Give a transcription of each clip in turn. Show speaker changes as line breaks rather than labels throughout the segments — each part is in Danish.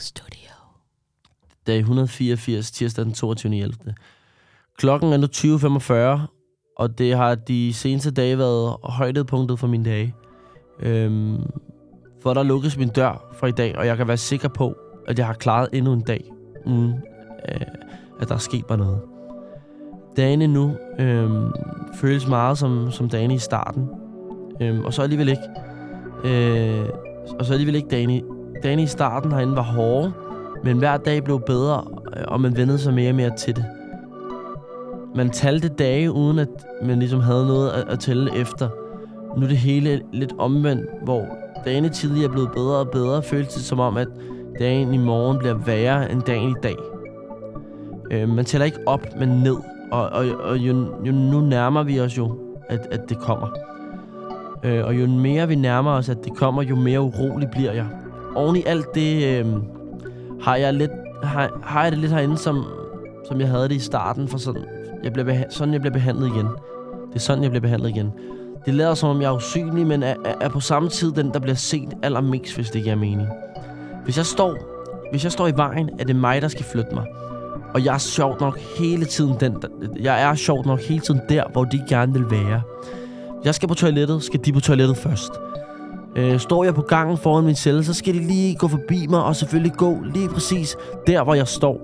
Studio.
Dag 184, tirsdag den 22. 11. Klokken er nu 20.45, og det har de seneste dage været højdepunktet for mine dage. Øhm, for der lukkes min dør for i dag, og jeg kan være sikker på, at jeg har klaret endnu en dag, uden øh, at der er sket mig noget. Dagene nu øh, føles meget som, som dagene i starten, øh, og så alligevel ikke. Øh, og så alligevel ikke dagene, dagene i starten herinde var hårde, men hver dag blev bedre, øh, og man vendede sig mere og mere til det. Man talte dage, uden at man ligesom havde noget at, at tælle efter. Nu er det hele lidt omvendt, hvor dagene tidligere er blevet bedre og bedre, føles det som om, at dagen i morgen bliver værre end dagen i dag. Øh, man tæller ikke op, men ned. Og, og, og jo, jo nu nærmer vi os jo, at, at det kommer. Øh, og jo mere vi nærmer os, at det kommer, jo mere urolig bliver jeg. Oven i alt det, øh, har jeg lidt, har, har jeg det lidt herinde, som, som jeg havde det i starten, for sådan jeg bliver beha- sådan jeg bliver behandlet igen. Det er sådan, jeg bliver behandlet igen. Det lader som om, jeg er usynlig, men er, er, på samme tid den, der bliver set allermest, hvis det ikke er mening. Hvis jeg står, hvis jeg står i vejen, er det mig, der skal flytte mig. Og jeg er sjovt nok hele tiden den, der, jeg er sjovt nok hele tiden der, hvor de gerne vil være. Jeg skal på toilettet, skal de på toilettet først. Øh, står jeg på gangen foran min celle, så skal de lige gå forbi mig, og selvfølgelig gå lige præcis der, hvor jeg står.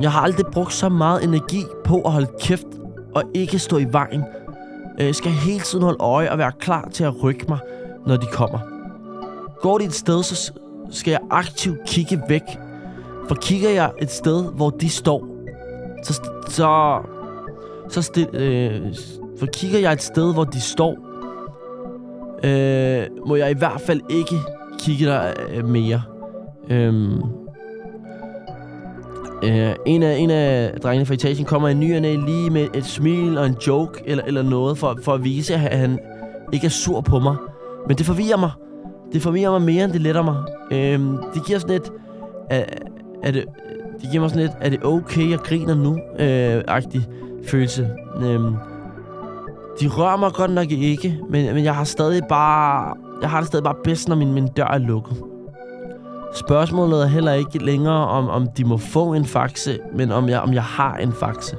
Jeg har aldrig brugt så meget energi på at holde kæft og ikke stå i vejen. Øh, Jeg skal hele tiden holde øje og være klar til at rykke mig, når de kommer. Går de et sted, så skal jeg aktivt kigge væk. For kigger jeg et sted, hvor de står, så, st- så, så stil, øh, for kigger jeg et sted, hvor de står, øh, må jeg i hvert fald ikke kigge der øh, mere. Øhm, øh, en, af, en af drengene fra etagen kommer i ny og lige med et smil og en joke eller, eller noget, for, for at vise, at han ikke er sur på mig. Men det forvirrer mig. Det forvirrer mig mere, end det letter mig. Øhm, det giver sådan et... Er, er det, det giver mig sådan et, er det okay, jeg griner nu? Øh, agtig følelse. Øhm, de rører mig godt nok ikke, men, men jeg har stadig bare... Jeg har det stadig bare bedst, når min, min dør er lukket. Spørgsmålet er heller ikke længere, om, om de må få en faxe, men om jeg, om jeg har en faxe.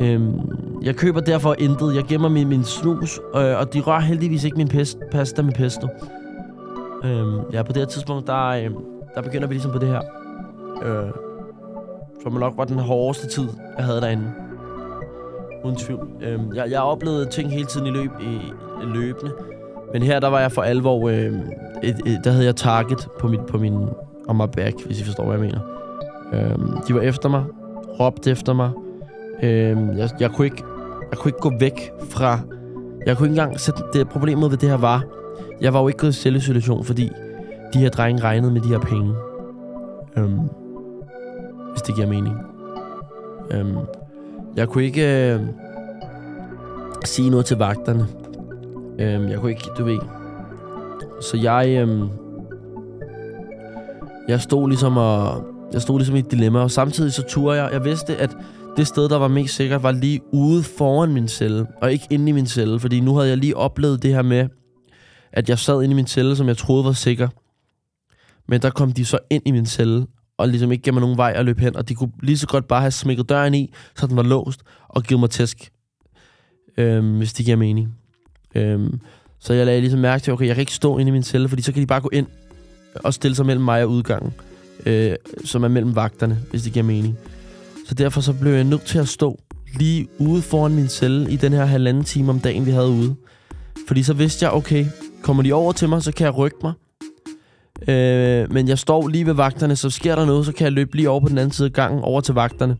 Øhm, jeg køber derfor intet. Jeg gemmer min, min snus, øh, og de rører heldigvis ikke min pest, pasta med pesto. Øhm, ja, på det her tidspunkt, der, øh, der begynder vi ligesom på det her. Øh, som nok var den hårdeste tid, jeg havde derinde. Uden tvivl. Øhm, jeg, jeg oplevede ting hele tiden i løb i, løbende. Men her, der var jeg for alvor... Øh, et, et, der havde jeg target på, mit, på min... On my back, hvis I forstår, hvad jeg mener. Øhm, de var efter mig. Råbte efter mig. Øhm, jeg, jeg, kunne ikke, jeg kunne ikke gå væk fra... Jeg kunne ikke engang sætte... Det problemet ved det her var... Jeg var jo ikke gået i selvisolation, fordi de her drenge regnede med de her penge. Øhm, hvis det giver mening. Øhm, jeg kunne ikke øh, sige noget til vagterne. Øh, jeg kunne ikke, du ved... Så jeg... Øh, jeg stod ligesom og... Jeg stod ligesom i et dilemma, og samtidig så turde jeg. Jeg vidste, at det sted, der var mest sikkert, var lige ude foran min celle, og ikke inde i min celle. Fordi nu havde jeg lige oplevet det her med, at jeg sad inde i min celle, som jeg troede var sikker. Men der kom de så ind i min celle, og ligesom ikke gav mig nogen vej at løbe hen, og de kunne lige så godt bare have smækket døren i, så den var låst, og givet mig tæsk. Øhm, hvis det giver mening. Øhm, så jeg lagde ligesom mærke til, okay, jeg kan ikke stå inde i min celle, fordi så kan de bare gå ind og stille sig mellem mig og udgangen, øh, som er mellem vagterne, hvis det giver mening. Så derfor så blev jeg nødt til at stå lige ude foran min celle i den her halvanden time om dagen, vi havde ude. Fordi så vidste jeg, okay, kommer de over til mig, så kan jeg rykke mig. Øh, men jeg står lige ved vagterne, så sker der noget, så kan jeg løbe lige over på den anden side af gangen, over til vagterne.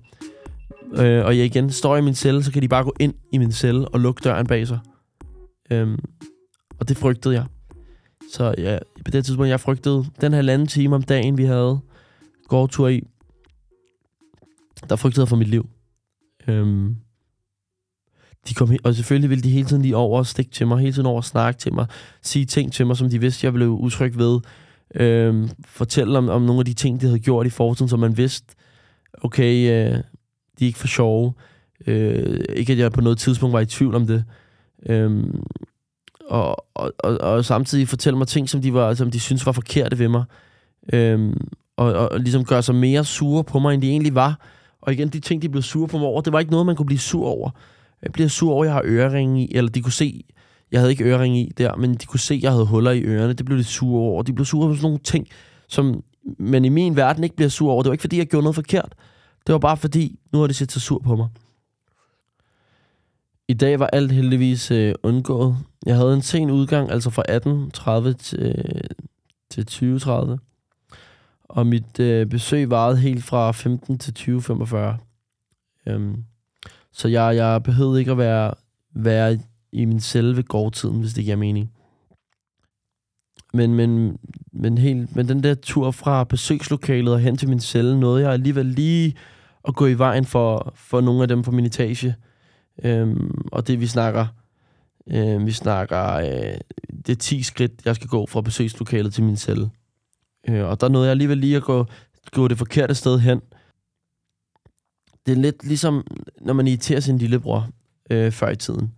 Øh, og jeg igen står i min celle, så kan de bare gå ind i min celle og lukke døren bag sig. Øh, og det frygtede jeg. Så ja, på det tidspunkt, jeg frygtede den her time om dagen, vi havde gårdtur i. Der frygtede jeg for mit liv. Øhm, de kom og selvfølgelig ville de hele tiden lige over og stikke til mig, hele tiden over og snakke til mig, sige ting til mig, som de vidste, jeg blev utryg ved. Øhm, fortælle om, om nogle af de ting, de havde gjort i fortiden, som man vidste, okay, øh, de er ikke for sjove. Øh, ikke at jeg på noget tidspunkt var i tvivl om det. Øh, og, og, og, og samtidig fortælle mig ting, som de, var, som de synes var forkerte ved mig. Øh, og, og, og ligesom gøre sig mere sure på mig, end de egentlig var. Og igen, de ting, de blev sure på mig over, det var ikke noget, man kunne blive sur over. Jeg bliver sur over, at jeg har øreringe i, eller de kunne se, jeg havde ikke ørering i der, men de kunne se, at jeg havde huller i ørerne. Det blev de sure over. De blev sure over sådan nogle ting, som man i min verden ikke bliver sur over. Det var ikke, fordi jeg gjorde noget forkert. Det var bare fordi, nu har de set sig sur på mig. I dag var alt heldigvis øh, undgået. Jeg havde en sen udgang, altså fra 18.30 til, øh, til 20.30. Og mit øh, besøg varede helt fra 15 til 20.45. Øhm, så jeg, jeg behøvede ikke at være, være i min selve gårdtiden, hvis det giver mening. Men, men, men, helt, men den der tur fra besøgslokalet og hen til min celle, nåede jeg alligevel lige at gå i vejen for, for nogle af dem fra min etage. Øhm, og det vi snakker, øh, vi snakker, øh, det er 10 skridt, jeg skal gå fra besøgslokalet til min celle. Øh, og der nåede jeg alligevel lige at gå, gå det forkerte sted hen. Det er lidt ligesom, når man irriterer sin lillebror øh, før i tiden.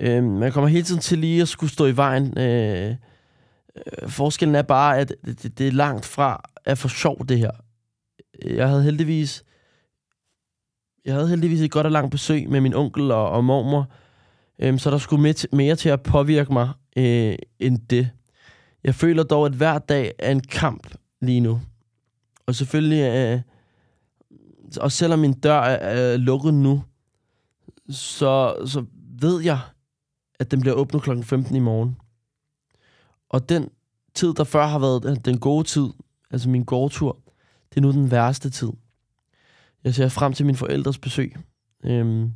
Øh, man kommer hele tiden til lige at skulle stå i vejen. Øh, øh forskellen er bare, at det, det er langt fra at få sjov, det her. Jeg havde heldigvis jeg havde heldigvis et godt og langt besøg med min onkel og, og mormor, øhm, så der skulle mere, mere til at påvirke mig øh, end det. Jeg føler dog, at hver dag er en kamp lige nu. Og selvfølgelig, øh, og selvom min dør er, er lukket nu, så, så ved jeg, at den bliver åbnet kl. 15 i morgen. Og den tid, der før har været øh, den gode tid, altså min gårdtur, det er nu den værste tid. Jeg ser frem til min forældres besøg. Øhm,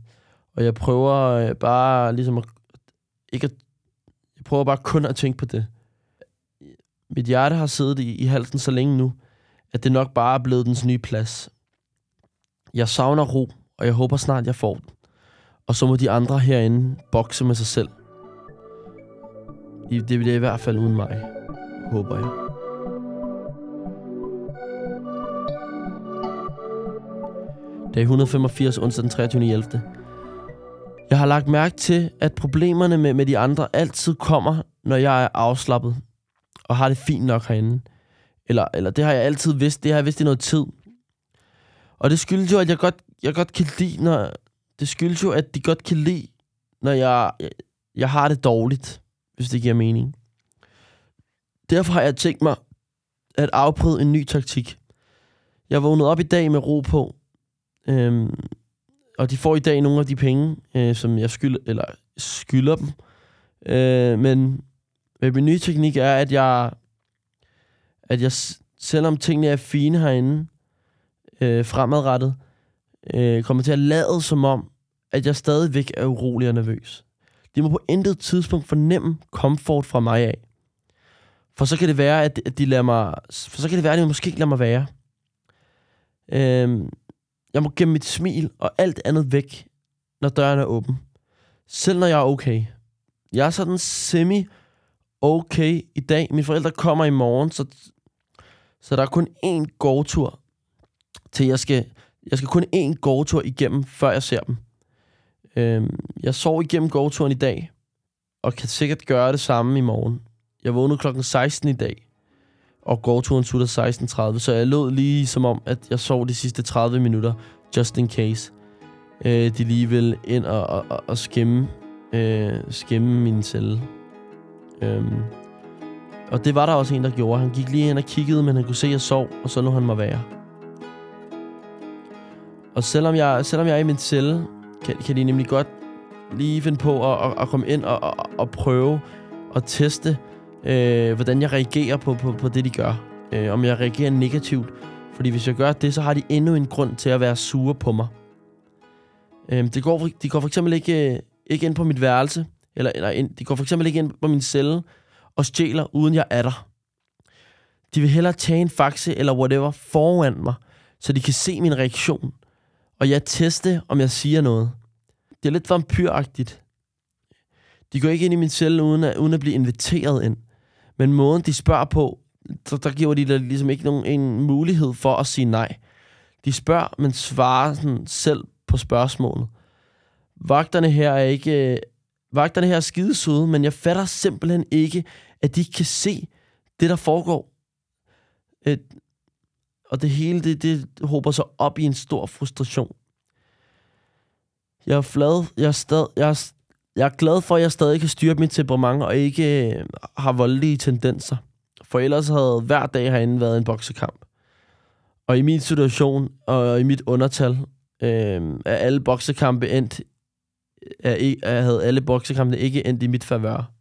og jeg prøver øh, bare ligesom at, ikke at, jeg prøver bare kun at tænke på det. Mit hjerte har siddet i, i halsen så længe nu, at det nok bare er blevet dens nye plads. Jeg savner ro, og jeg håber snart, jeg får den. Og så må de andre herinde bokse med sig selv. Det bliver i hvert fald uden mig, håber jeg. Dag 185, onsdag den 23. 11. Jeg har lagt mærke til, at problemerne med, med de andre altid kommer, når jeg er afslappet og har det fint nok herinde. Eller, eller det har jeg altid vidst. Det har jeg vidst i noget tid. Og det skyldes jo, at jeg godt, jeg godt kan lide, når... Det skyldes jo, at de godt kan lide, når jeg, jeg, jeg har det dårligt, hvis det giver mening. Derfor har jeg tænkt mig at afprøve en ny taktik. Jeg vågnede op i dag med ro på, øhm, og de får i dag nogle af de penge, øh, som jeg skylder, eller skylder dem. Øh, men min nye teknik er, at jeg, at jeg selvom tingene er fine herinde, øh, fremadrettet, øh, kommer til at lade som om, at jeg stadigvæk er urolig og nervøs. De må på intet tidspunkt fornemme komfort fra mig af. For så kan det være, at de lader mig... For så kan det være, at de måske ikke lader mig være. Øhm, jeg må gemme mit smil og alt andet væk, når døren er åben. Selv når jeg er okay. Jeg er sådan semi okay i dag. Mine forældre kommer i morgen, så, så der er kun én gårdtur til jeg skal... Jeg skal kun én gårdtur igennem, før jeg ser dem. Øhm, jeg sov igennem gåturen i dag, og kan sikkert gøre det samme i morgen. Jeg vågnede klokken 16 i dag, og gårdturen slutter 16.30, så jeg lå lige som om, at jeg sov de sidste 30 minutter, just in case. Øh, de lige vil ind og, og, og skimme, øh, skimme min celle. Øhm, og det var der også en, der gjorde. Han gik lige ind og kiggede, men han kunne se, at jeg sov, og så lå han mig være. Og selvom jeg, selvom jeg er i min celle, kan, kan de nemlig godt lige finde på at, at, at komme ind og, og, og prøve at teste, øh, hvordan jeg reagerer på, på, på det, de gør. Øh, om jeg reagerer negativt. Fordi hvis jeg gør det, så har de endnu en grund til at være sure på mig. Øh, det går, de går for eksempel ikke, øh, ikke ind på mit værelse, eller, eller ind, de går for eksempel ikke ind på min celle og stjæler, uden jeg er der. De vil hellere tage en faxe eller whatever foran mig, så de kan se min reaktion. Og jeg teste, om jeg siger noget. Det er lidt vampyragtigt. De går ikke ind i min celle, uden at, uden at blive inviteret ind. Men måden, de spørger på, så der giver de der ligesom ikke nogen en mulighed for at sige nej. De spørger, men svarer sådan selv på spørgsmålet. Vagterne her er ikke... Øh, vagterne her er skidesøde, men jeg fatter simpelthen ikke, at de kan se det, der foregår. Øh, og det hele, det, det håber sig op i en stor frustration. Jeg er flad, jeg er, stad, jeg er, jeg er glad for, at jeg stadig kan styre mit temperament og ikke øh, har voldelige tendenser. For ellers havde hver dag herinde været en boksekamp. Og i min situation og i mit undertal øh, er alle boksekampe endt er, e, er, havde alle boksekampe ikke endt i mit favør.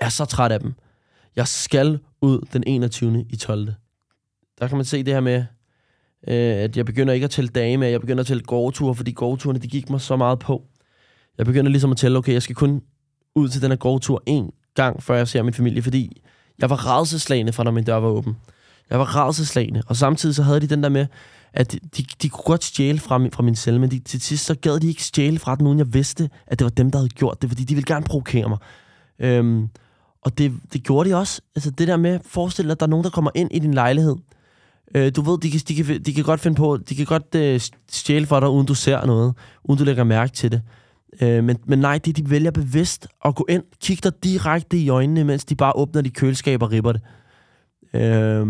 Jeg er så træt af dem. Jeg skal ud den 21. i 12. Der kan man se det her med, øh, at jeg begynder ikke at tælle dage med, jeg begynder at tælle gårdture, fordi gårdturene, de gik mig så meget på. Jeg begynder ligesom at tælle, okay, jeg skal kun ud til den her gårdtur en gang, før jeg ser min familie, fordi jeg var rædselslagende fra, når min dør var åben. Jeg var rædselslagende, og samtidig så havde de den der med, at de, de, de kunne godt stjæle fra min, fra min celle, men de, til sidst så gad de ikke stjæle fra den, uden jeg vidste, at det var dem, der havde gjort det, fordi de ville gerne provokere mig. Øhm, og det, det gjorde de også. Altså det der med, forestil dig, at der er nogen, der kommer ind i din lejlighed. Øh, du ved, de kan, de, kan, de kan godt finde på, de kan godt øh, stjæle for dig, uden du ser noget, uden du lægger mærke til det. Øh, men, men nej, det de vælger bevidst at gå ind, kigge dig direkte i øjnene, mens de bare åbner de køleskaber og ripper det. Øh,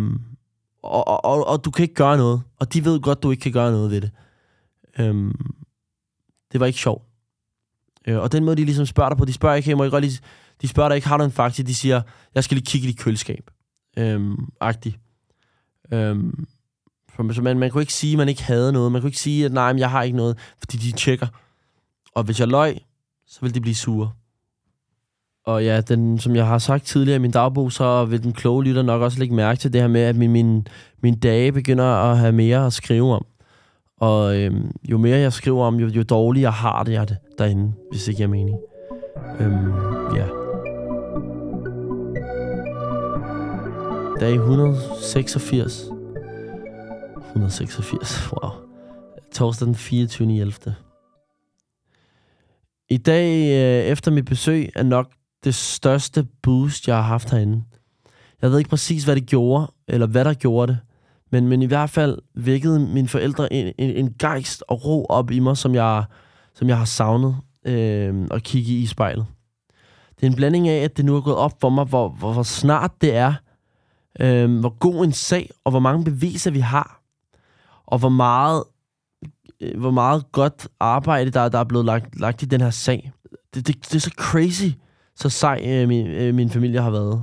og, og, og, og du kan ikke gøre noget. Og de ved godt, du ikke kan gøre noget ved det. Øh, det var ikke sjovt. Øh, og den måde, de ligesom spørger dig på, de spørger ikke, hey, må jeg godt lige de spørger dig ikke, har du en fakta? De siger, jeg skal lige kigge i dit køleskab. Øhm, agtigt. Øhm, for man, man kunne ikke sige, at man ikke havde noget. Man kunne ikke sige, at nej, men jeg har ikke noget, fordi de tjekker. Og hvis jeg løg, så vil de blive sure. Og ja, den, som jeg har sagt tidligere i min dagbog, så vil den kloge lytter nok også lægge mærke til det her med, at min, min, min dage begynder at have mere at skrive om. Og øhm, jo mere jeg skriver om, jo, jo dårligere har det jeg det derinde, hvis ikke jeg mening. Øhm, Dag 186. 186, wow. Torsdag den 24. 11. I dag øh, efter mit besøg er nok det største boost, jeg har haft herinde. Jeg ved ikke præcis, hvad det gjorde, eller hvad der gjorde det. Men, men i hvert fald vækkede mine forældre en, en, en gejst og ro op i mig, som jeg, som jeg har savnet øh, at kigge i spejlet. Det er en blanding af, at det nu er gået op for mig, hvor, hvor, hvor snart det er, øh, hvor god en sag, og hvor mange beviser vi har, og hvor meget, øh, hvor meget godt arbejde, der, der er blevet lagt, lagt i den her sag. Det, det, det er så crazy, så sej øh, min, øh, min familie har været.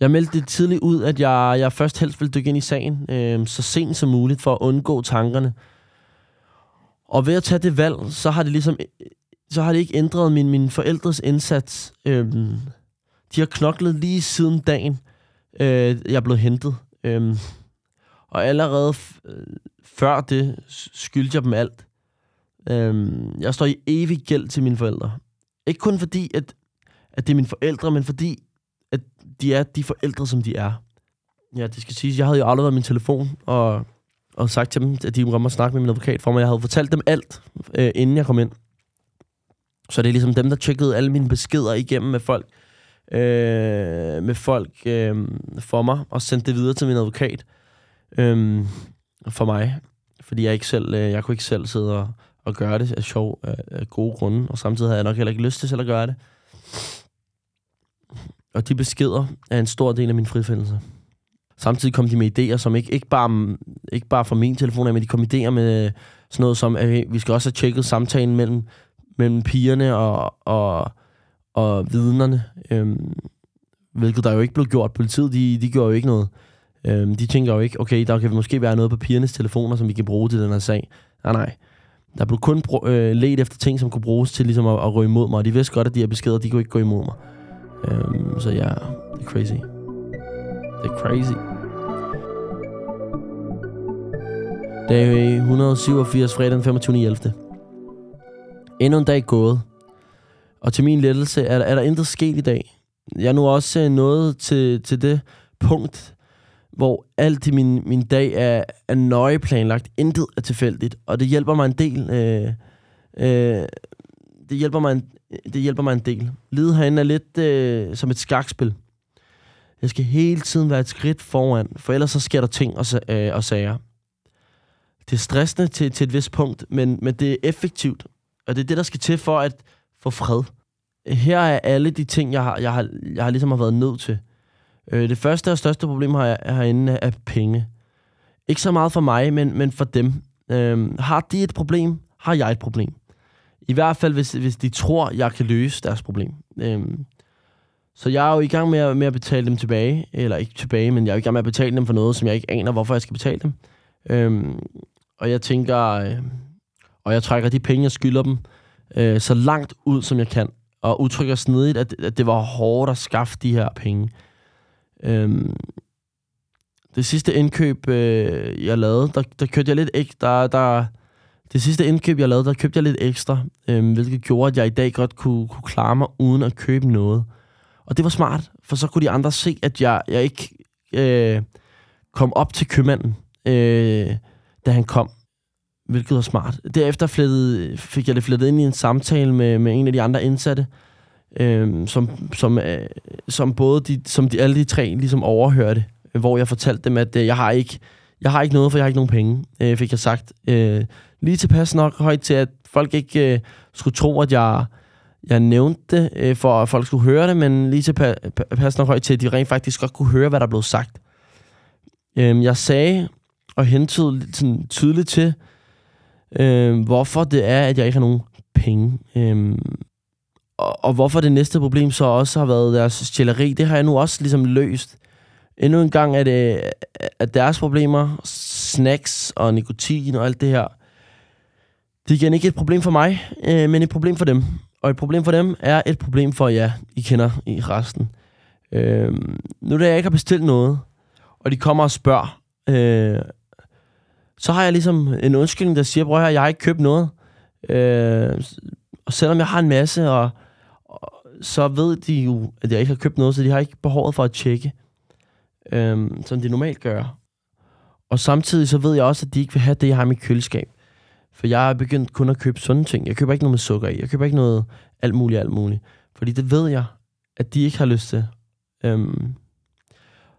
Jeg meldte det tidligt ud, at jeg, jeg først helst ville dykke ind i sagen øh, så sent som muligt for at undgå tankerne. Og ved at tage det valg, så har det ligesom så har det ikke ændret min, min forældres indsats. Øh, de har knoklet lige siden dagen, øh, jeg er blevet hentet. Øhm, og allerede øh, før det skyldte jeg dem alt. Øhm, jeg står i evig gæld til mine forældre. Ikke kun fordi, at, at det er mine forældre, men fordi, at de er de forældre, som de er. Ja, det skal siges, jeg havde jo aldrig været min telefon, og, og sagt til dem, at de må komme og snakke med min advokat for mig. Jeg havde fortalt dem alt, øh, inden jeg kom ind. Så det er ligesom dem, der tjekkede alle mine beskeder igennem med folk, øh, med folk øh, for mig, og sendte det videre til min advokat øh, for mig. Fordi jeg ikke selv, øh, jeg kunne ikke selv sidde og, og gøre det af sjov, af, af gode grunde, og samtidig havde jeg nok heller ikke lyst til selv at gøre det. Og de beskeder er en stor del af min frifindelse. Samtidig kom de med idéer, som ikke, ikke, bare, ikke bare fra min telefon, men de kom idéer med sådan noget som, at vi skal også have tjekket samtalen mellem, mellem pigerne og, og, og vidnerne, øhm, hvilket der jo ikke blev gjort. Politiet, de, de gjorde jo ikke noget. Øhm, de tænker jo ikke, okay, der kan måske være noget på pigernes telefoner, som vi kan bruge til den her sag. Nej, nej. Der blev kun øh, let efter ting, som kunne bruges til ligesom at, at røge imod mig, og de vidste godt, at de her beskeder, de kunne ikke gå imod mig. Øhm, så ja, det er crazy. Det er crazy. Dag øh, 187, fredag den 25.11. Endnu en dag gået. Og til min lettelse er, er der intet sket i dag. Jeg er nu også øh, nået til, til det punkt, hvor alt i min, min dag er, er nøje planlagt. Intet er tilfældigt. Og det hjælper mig en del. Øh, øh, det, hjælper mig en, det hjælper mig en del. Livet herinde er lidt øh, som et skakspil. Jeg skal hele tiden være et skridt foran, for ellers så sker der ting og, øh, og sager. Det er stressende til, til et vist punkt, men, men det er effektivt. Og det er det, der skal til for at for fred. Her er alle de ting, jeg har, jeg har, jeg har ligesom har været nødt til. Øh, det første og største problem her, herinde er penge. Ikke så meget for mig, men, men for dem. Øh, har de et problem, har jeg et problem. I hvert fald, hvis, hvis de tror, jeg kan løse deres problem. Øh, så jeg er jo i gang med at, med at betale dem tilbage. Eller ikke tilbage, men jeg er i gang med at betale dem for noget, som jeg ikke aner, hvorfor jeg skal betale dem. Øh, og jeg tænker... Øh, og jeg trækker de penge, jeg skylder dem, øh, så langt ud, som jeg kan. Og udtrykker snedigt, at, at det var hårdt at skaffe de her penge. Øhm, det sidste indkøb, øh, jeg lavede, der, der købte jeg lidt ekstra. Der, der, det sidste indkøb, jeg lavede, der købte jeg lidt ekstra, øh, hvilket gjorde, at jeg i dag godt kunne, kunne klare mig uden at købe noget. Og det var smart, for så kunne de andre se, at jeg, jeg ikke øh, kom op til købmanden, øh, da han kom hvilket var smart. Derefter flettede, fik jeg det flettet ind i en samtale med, med en af de andre indsatte, øh, som, som, øh, som både de, som de, alle de tre ligesom overhørte, øh, hvor jeg fortalte dem, at øh, jeg har ikke jeg har ikke noget, for jeg har ikke nogen penge, øh, fik jeg sagt. Øh, lige tilpas nok højt til, at folk ikke øh, skulle tro, at jeg, jeg nævnte det, øh, for at folk skulle høre det, men lige tilpas nok højt til, at de rent faktisk godt kunne høre, hvad der blev sagt. Øh, jeg sagde og hentede sådan tydeligt til, øh, hvorfor det er, at jeg ikke har nogen penge. Øh, og, og hvorfor det næste problem så også har været deres stjæleri, det har jeg nu også ligesom løst. Endnu en gang er det at deres problemer, snacks og nikotin og alt det her, det er igen ikke et problem for mig, øh, men et problem for dem. Og et problem for dem er et problem for jer, I kender i resten. Øh, nu da jeg ikke har bestilt noget, og de kommer og spørger, øh, så har jeg ligesom en undskyldning, der siger, prøv her, jeg har ikke købt noget. Øh, og selvom jeg har en masse, og, og, så ved de jo, at jeg ikke har købt noget, så de har ikke behovet for at tjekke, øh, som de normalt gør. Og samtidig så ved jeg også, at de ikke vil have det, jeg har i mit køleskab. For jeg har begyndt kun at købe sådan ting. Jeg køber ikke noget med sukker i. Jeg køber ikke noget alt muligt, alt muligt. Fordi det ved jeg, at de ikke har lyst til. Øhm,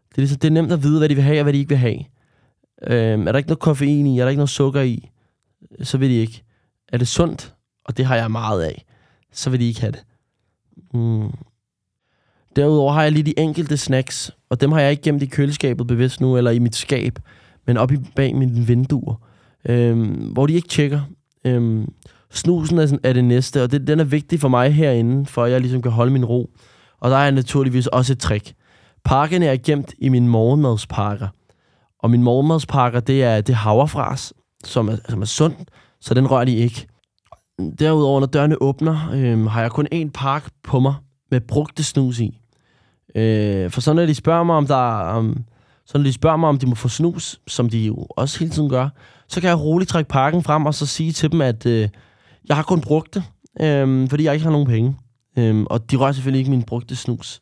det, er ligesom, det er nemt at vide, hvad de vil have, og hvad de ikke vil have. Øhm, er der ikke noget koffein i? Er der ikke noget sukker i? Så vil de ikke. Er det sundt? Og det har jeg meget af. Så vil de ikke have det. Mm. Derudover har jeg lige de enkelte snacks, og dem har jeg ikke gemt i køleskabet bevidst nu, eller i mit skab, men op i bag mine vinduer, øhm, hvor de ikke tjekker. Øhm, snusen er, er det næste, og det, den er vigtig for mig herinde, for at jeg ligesom kan holde min ro. Og der er naturligvis også et trick. Pakkerne er gemt i min morgenmadspakker. Og min morgenmadspakker, det er, det er havrefras, som er, som er sund, så den rører de ikke. Derudover, når dørene åbner, øh, har jeg kun én pakke på mig med brugte snus i. Øh, for så når de spørger mig, om der om, så når de spørger mig, om de må få snus, som de jo også hele tiden gør, så kan jeg roligt trække pakken frem og så sige til dem, at øh, jeg har kun brugt det, øh, fordi jeg ikke har nogen penge. Øh, og de rører selvfølgelig ikke min brugte snus.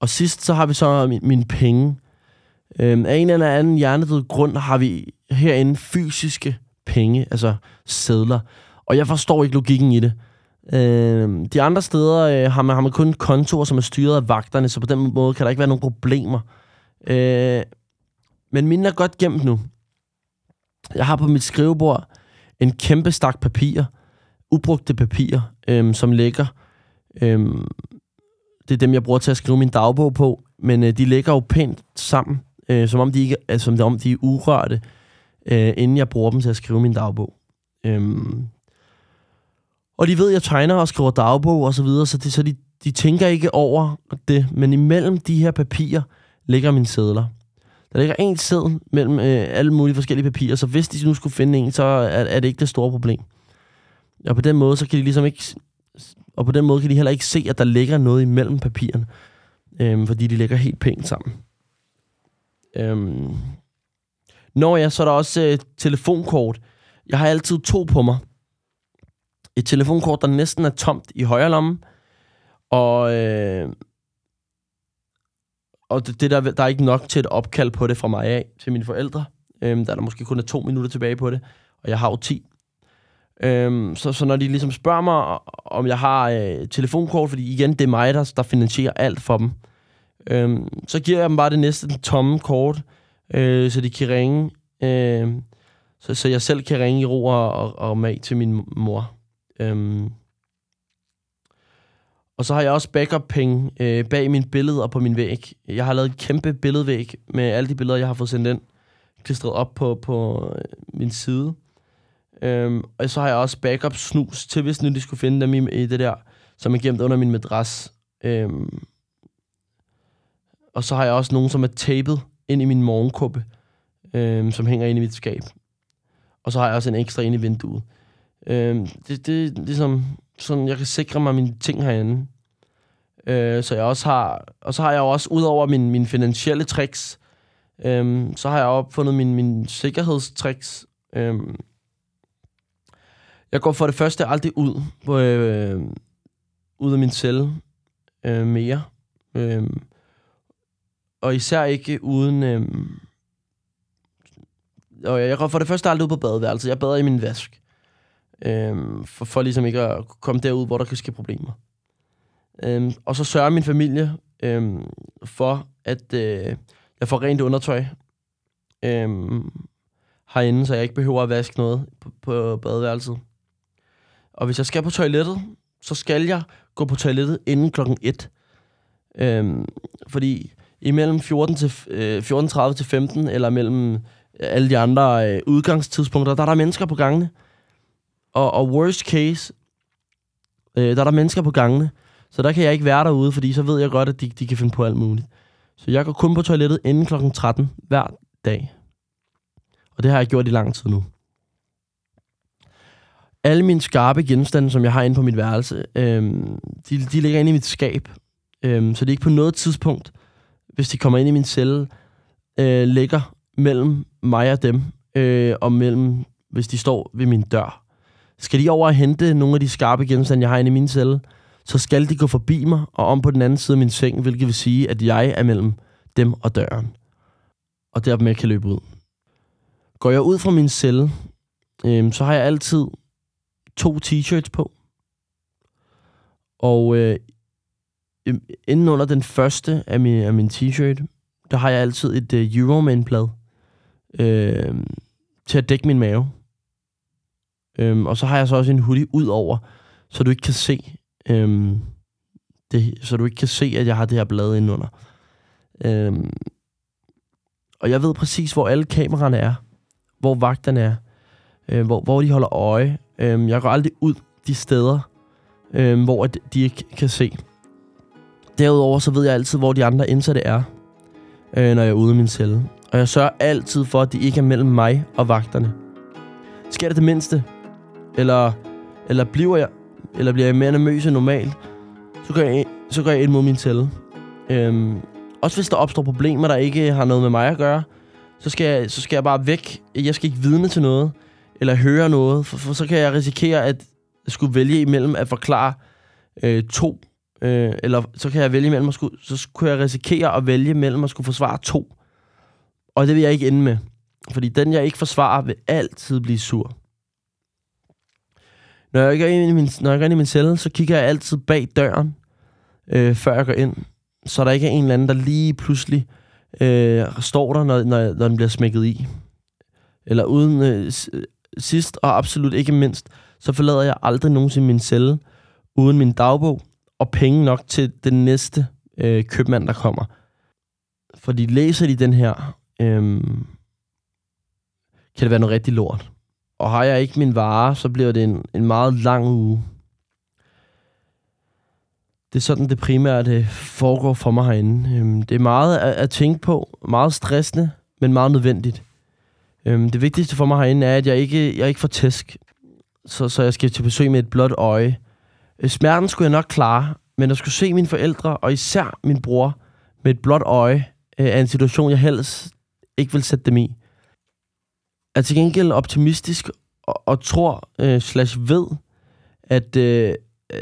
Og sidst så har vi så min, mine penge. Øhm, af en eller anden hjernedød grund har vi herinde fysiske penge, altså sædler. Og jeg forstår ikke logikken i det. Øhm, de andre steder øh, har, man, har man kun kontorer, som er styret af vagterne, så på den måde kan der ikke være nogen problemer. Øh, men mine er godt gemt nu. Jeg har på mit skrivebord en kæmpe stak papirer, ubrugte papirer, øhm, som ligger. Øhm, det er dem, jeg bruger til at skrive min dagbog på, men øh, de ligger jo pænt sammen øh, som om de ikke, altså, som om de er urørte, øh, inden jeg bruger dem til at skrive min dagbog. Øhm, og de ved, at jeg tegner og skriver dagbog og så videre, så, det, så de, de tænker ikke over det. Men imellem de her papirer ligger mine sædler. Der ligger en sædel mellem øh, alle mulige forskellige papirer, så hvis de nu skulle finde en, så er, er det ikke det store problem. Og på den måde, så kan de ligesom ikke... Og på den måde kan de heller ikke se, at der ligger noget imellem papirerne. Øhm, fordi de ligger helt pænt sammen. Øhm. Når jeg, så er der også øh, telefonkort. Jeg har altid to på mig. Et telefonkort, der næsten er tomt i højre lomme. Og, øh, og det, det der, der er ikke nok til et opkald på det fra mig af til mine forældre. Øhm, der er der måske kun er to minutter tilbage på det. Og jeg har jo 10. Øhm, så, så når de ligesom spørger mig, om jeg har øh, telefonkort, fordi igen, det er mig, der, der finansierer alt for dem, Øhm, så giver jeg dem bare det næste den tomme kort, øh, så de kan ringe. Øh, så, så jeg selv kan ringe i ro og, og, og mag til min mor. Øhm, Og så har jeg også backup-penge øh, bag mine billeder på min væg. Jeg har lavet et kæmpe billedvæg med alle de billeder, jeg har fået sendt ind, klistret op på, på øh, min side. Øhm, og så har jeg også backup snus til, hvis nu de skulle finde dem i, i det der, som er gemt under min madras. Øhm, og så har jeg også nogen, som er tapet ind i min morgenkuppe, øhm, som hænger ind i mit skab. Og så har jeg også en ekstra ind i vinduet. Øhm, det, det er ligesom sådan, jeg kan sikre mig mine ting herinde. Øh, så jeg også har, og så har jeg også, ud over mine, finansielle tricks, øhm, så har jeg opfundet min, min sikkerhedstricks. Øhm, jeg går for det første aldrig ud, på, øh, ud af min celle øh, mere. Øh, og især ikke uden... Øh, og jeg går for det første aldrig ud på badeværelset. Jeg bader i min vask. Øh, for, for ligesom ikke at komme derud, hvor der kan ske problemer. Øh, og så sørger min familie øh, for, at øh, jeg får rent undertøj øh, herinde, så jeg ikke behøver at vaske noget på, på badeværelset. Og hvis jeg skal på toilettet, så skal jeg gå på toilettet inden klokken 1. Øhm, fordi imellem 14 til, øh, 14.30 til 15, eller mellem øh, alle de andre øh, udgangstidspunkter, der er der mennesker på gangene. Og, og worst case, øh, der er der mennesker på gangene. Så der kan jeg ikke være derude, fordi så ved jeg godt, at de, de kan finde på alt muligt. Så jeg går kun på toilettet inden klokken 13 hver dag. Og det har jeg gjort i lang tid nu alle mine skarpe genstande, som jeg har inde på mit værelse, øhm, de, de ligger inde i mit skab. Øhm, så det er ikke på noget tidspunkt, hvis de kommer ind i min celle, øh, ligger mellem mig og dem, øh, og mellem, hvis de står ved min dør. Skal de over og hente nogle af de skarpe genstande, jeg har inde i min celle, så skal de gå forbi mig og om på den anden side af min seng, hvilket vil sige, at jeg er mellem dem og døren. Og dermed kan løbe ud. Går jeg ud fra min celle, øh, så har jeg altid to t-shirts på. Og øh, inden under den første af min, af min t-shirt, der har jeg altid et øh, uh, Euroman-blad øh, til at dække min mave. Øhm, og så har jeg så også en hoodie ud over, så du ikke kan se, øhm, det, så du ikke kan se, at jeg har det her blad indenunder. Øhm, og jeg ved præcis, hvor alle kameraerne er, hvor vagterne er, øh, hvor, hvor de holder øje, Øhm, jeg går aldrig ud de steder, øhm, hvor de ikke kan se. Derudover så ved jeg altid, hvor de andre indsatte er, øh, når jeg er ude af min celle. Og jeg sørger altid for, at de ikke er mellem mig og vagterne. Sker det det mindste, eller, eller bliver jeg, eller bliver jeg mere nervøs end normalt, så går jeg, så går jeg ind mod min celle. Øhm, også hvis der opstår problemer, der ikke har noget med mig at gøre, så skal jeg, så skal jeg bare væk. Jeg skal ikke vidne til noget eller høre noget, for, for så kan jeg risikere at skulle vælge imellem at forklare øh, to, øh, eller så kan jeg vælge imellem at skulle, så kunne jeg risikere at vælge mellem at skulle forsvare to. Og det vil jeg ikke ende med, fordi den jeg ikke forsvarer vil altid blive sur. Når jeg går ind i min, når jeg går ind i min celle, så kigger jeg altid bag døren, øh, før jeg går ind, så der ikke er en eller anden, der lige pludselig øh, står der, når, når, når den bliver smækket i. Eller uden øh, sidst og absolut ikke mindst, så forlader jeg aldrig nogensinde min celle uden min dagbog og penge nok til den næste øh, købmand, der kommer. Fordi læser de den her, øh, kan det være noget rigtig lort. Og har jeg ikke min vare, så bliver det en, en meget lang uge. Det er sådan, det primært foregår for mig herinde. Øhm, det er meget at, at tænke på, meget stressende, men meget nødvendigt. Øhm, det vigtigste for mig herinde er, at jeg ikke, jeg ikke får tæsk, så, så jeg skal til besøg med et blåt øje. Øh, smerten skulle jeg nok klare, men at skulle se mine forældre, og især min bror, med et blåt øje, øh, er en situation, jeg helst ikke vil sætte dem i. Jeg er til gengæld optimistisk og, og tror øh, slash ved, at, øh, øh,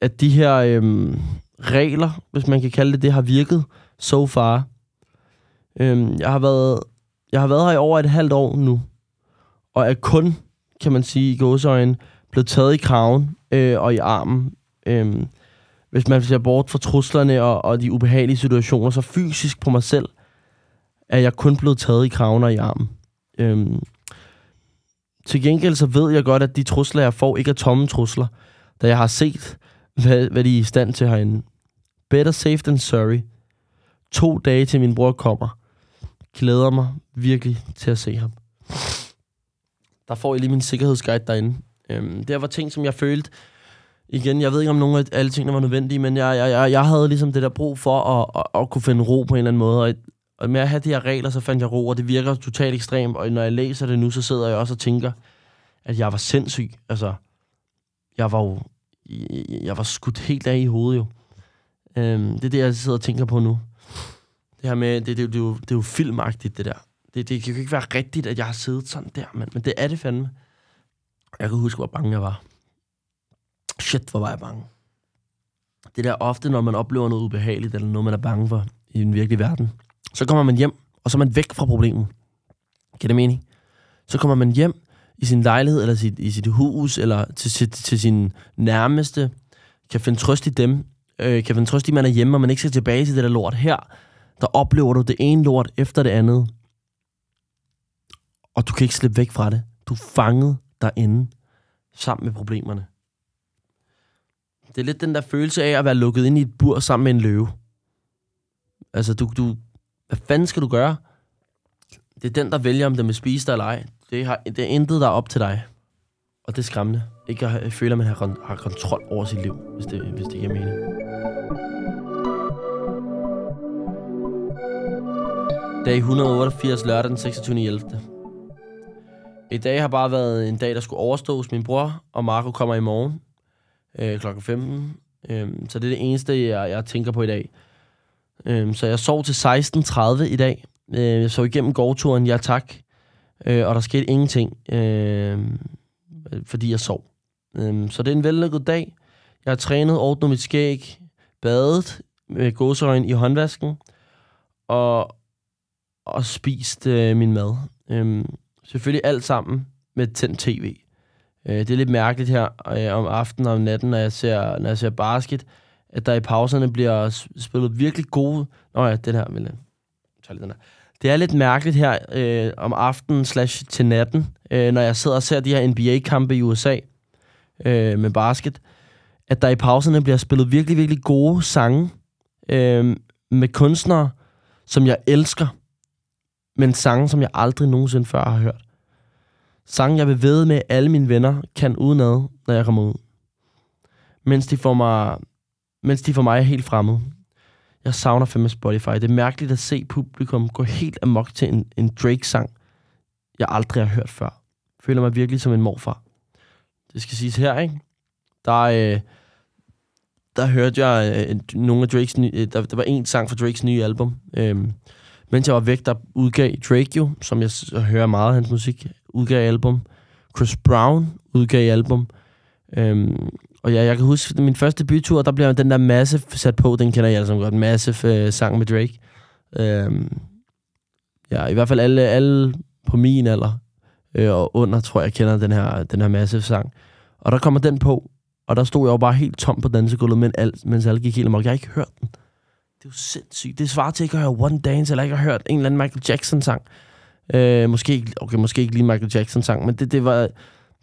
at de her øh, regler, hvis man kan kalde det det, har virket so far. Øh, jeg har været jeg har været her i over et halvt år nu, og er kun, kan man sige i gåseøjne, blevet taget i kraven øh, og i armen. Øh, hvis man ser bort fra truslerne og, og de ubehagelige situationer, så fysisk på mig selv, er jeg kun blevet taget i kraven og i armen. Øh, til gengæld så ved jeg godt, at de trusler, jeg får, ikke er tomme trusler, da jeg har set hvad, hvad de er i stand til herinde. Better safe than sorry. To dage til min bror kommer. Glæder mig virkelig til at se ham. Der får jeg lige min sikkerhedsguide derinde. Øhm, der var ting, som jeg følte... Igen, jeg ved ikke, om nogle af alle tingene var nødvendige, men jeg, jeg, jeg, jeg havde ligesom det der brug for at, at, at kunne finde ro på en eller anden måde. Og, og med at have de her regler, så fandt jeg ro, og det virker totalt ekstremt. Og når jeg læser det nu, så sidder jeg også og tænker, at jeg var sindssyg. Altså, jeg var jo... Jeg var skudt helt af i hovedet jo. Øhm, det er det, jeg sidder og tænker på nu. Det her med, det, det, det, det, er, jo, det er jo filmagtigt, det der. Det, det kan jo ikke være rigtigt, at jeg har siddet sådan der, men, men det er det fandme. Jeg kan huske, hvor bange jeg var. Shit, hvor var jeg bange. Det der ofte, når man oplever noget ubehageligt, eller noget, man er bange for i den virkelige verden, så kommer man hjem, og så er man væk fra problemet. Kan det mening? Så kommer man hjem i sin lejlighed, eller sit, i sit hus, eller til, til, til sin nærmeste, kan finde trøst i dem, øh, kan finde trøst i, at man er hjemme, og man ikke skal tilbage til det der lort. Her, der oplever du det ene lort efter det andet, og du kan ikke slippe væk fra det. Du er fanget derinde, sammen med problemerne. Det er lidt den der følelse af at være lukket ind i et bur sammen med en løve. Altså, du, du, hvad fanden skal du gøre? Det er den, der vælger, om den vil spise dig eller ej. Det, har, det er intet, der er op til dig. Og det er skræmmende. Ikke at føle, at man har, har kontrol over sit liv, hvis det, hvis det giver mening. Dag 188, lørdag den 26. I dag har bare været en dag, der skulle overstås. Min bror og Marco kommer i morgen øh, klokken 15. Øh, så det er det eneste, jeg, jeg tænker på i dag. Øh, så jeg sov til 16.30 i dag. Øh, jeg sov igennem gårdturen, ja tak. Øh, og der skete ingenting, øh, fordi jeg sov. Øh, så det er en vellykket dag. Jeg har trænet, ordnet mit skæg, badet øh, med gåseøjne i håndvasken, og, og spist øh, min mad. Øh, selvfølgelig alt sammen med tændt tv. Øh, det er lidt mærkeligt her øh, om aftenen og om natten, når jeg ser, når jeg ser basket, at der i pauserne bliver spillet virkelig gode... Nå ja, den her, vil øh, jeg den her. Det er lidt mærkeligt her øh, om aftenen slash til natten, øh, når jeg sidder og ser de her NBA-kampe i USA øh, med basket, at der i pauserne bliver spillet virkelig, virkelig gode sange øh, med kunstnere, som jeg elsker, men sange, som jeg aldrig nogensinde før har hørt. Sange, jeg vil ved med, alle mine venner kan udenad, når jeg kommer ud. Mens de får mig, mens de for mig er helt fremmede. Jeg savner fandme Spotify. Det er mærkeligt at se publikum gå helt amok til en, en Drake-sang, jeg aldrig har hørt før. Jeg føler mig virkelig som en morfar. Det skal siges her, ikke? Der, øh, der hørte jeg øh, nogle af Drakes nye... Øh, der, der var en sang fra Drakes nye album. Øh, mens jeg var væk, der udgav Drake jo, som jeg hører meget af hans musik, udgav album. Chris Brown udgav album. Øhm, og ja, jeg kan huske, min første bytur, der blev den der Massive sat på, den kender jeg altså godt, Massive øh, sang med Drake. Øhm, ja, i hvert fald alle, alle på min alder øh, og under, tror jeg, kender den her, den her Massive sang. Og der kommer den på, og der stod jeg jo bare helt tom på dansegulvet, mens, alt, mens alle gik helt amok. Jeg har ikke hørt den. Det er jo sindssygt. Det svarer til ikke at høre One Dance, eller ikke at have hørt en eller anden Michael Jackson-sang. Øh, måske, ikke, okay, måske ikke lige Michael Jackson-sang, men det, det var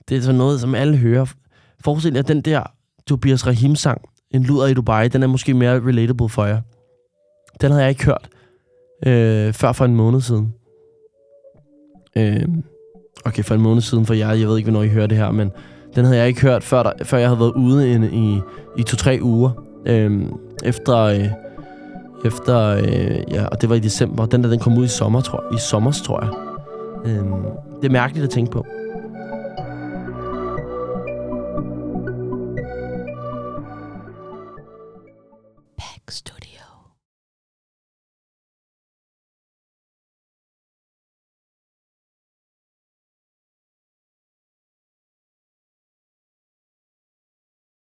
det er sådan noget, som alle hører. Forestil jer, den der Tobias Rahim-sang, En luder i Dubai, den er måske mere relatable for jer. Den havde jeg ikke hørt øh, før for en måned siden. Øh, okay, for en måned siden for jer. Jeg ved ikke, hvornår I hører det her, men den havde jeg ikke hørt, før, der, før jeg havde været ude i, i, i to-tre uger. Øh, efter... Øh, efter, øh, ja, og det var i december. Den der, den kom ud i sommer, tror jeg. I sommer, tror jeg. Øh, det er mærkeligt at tænke på. Back Studio.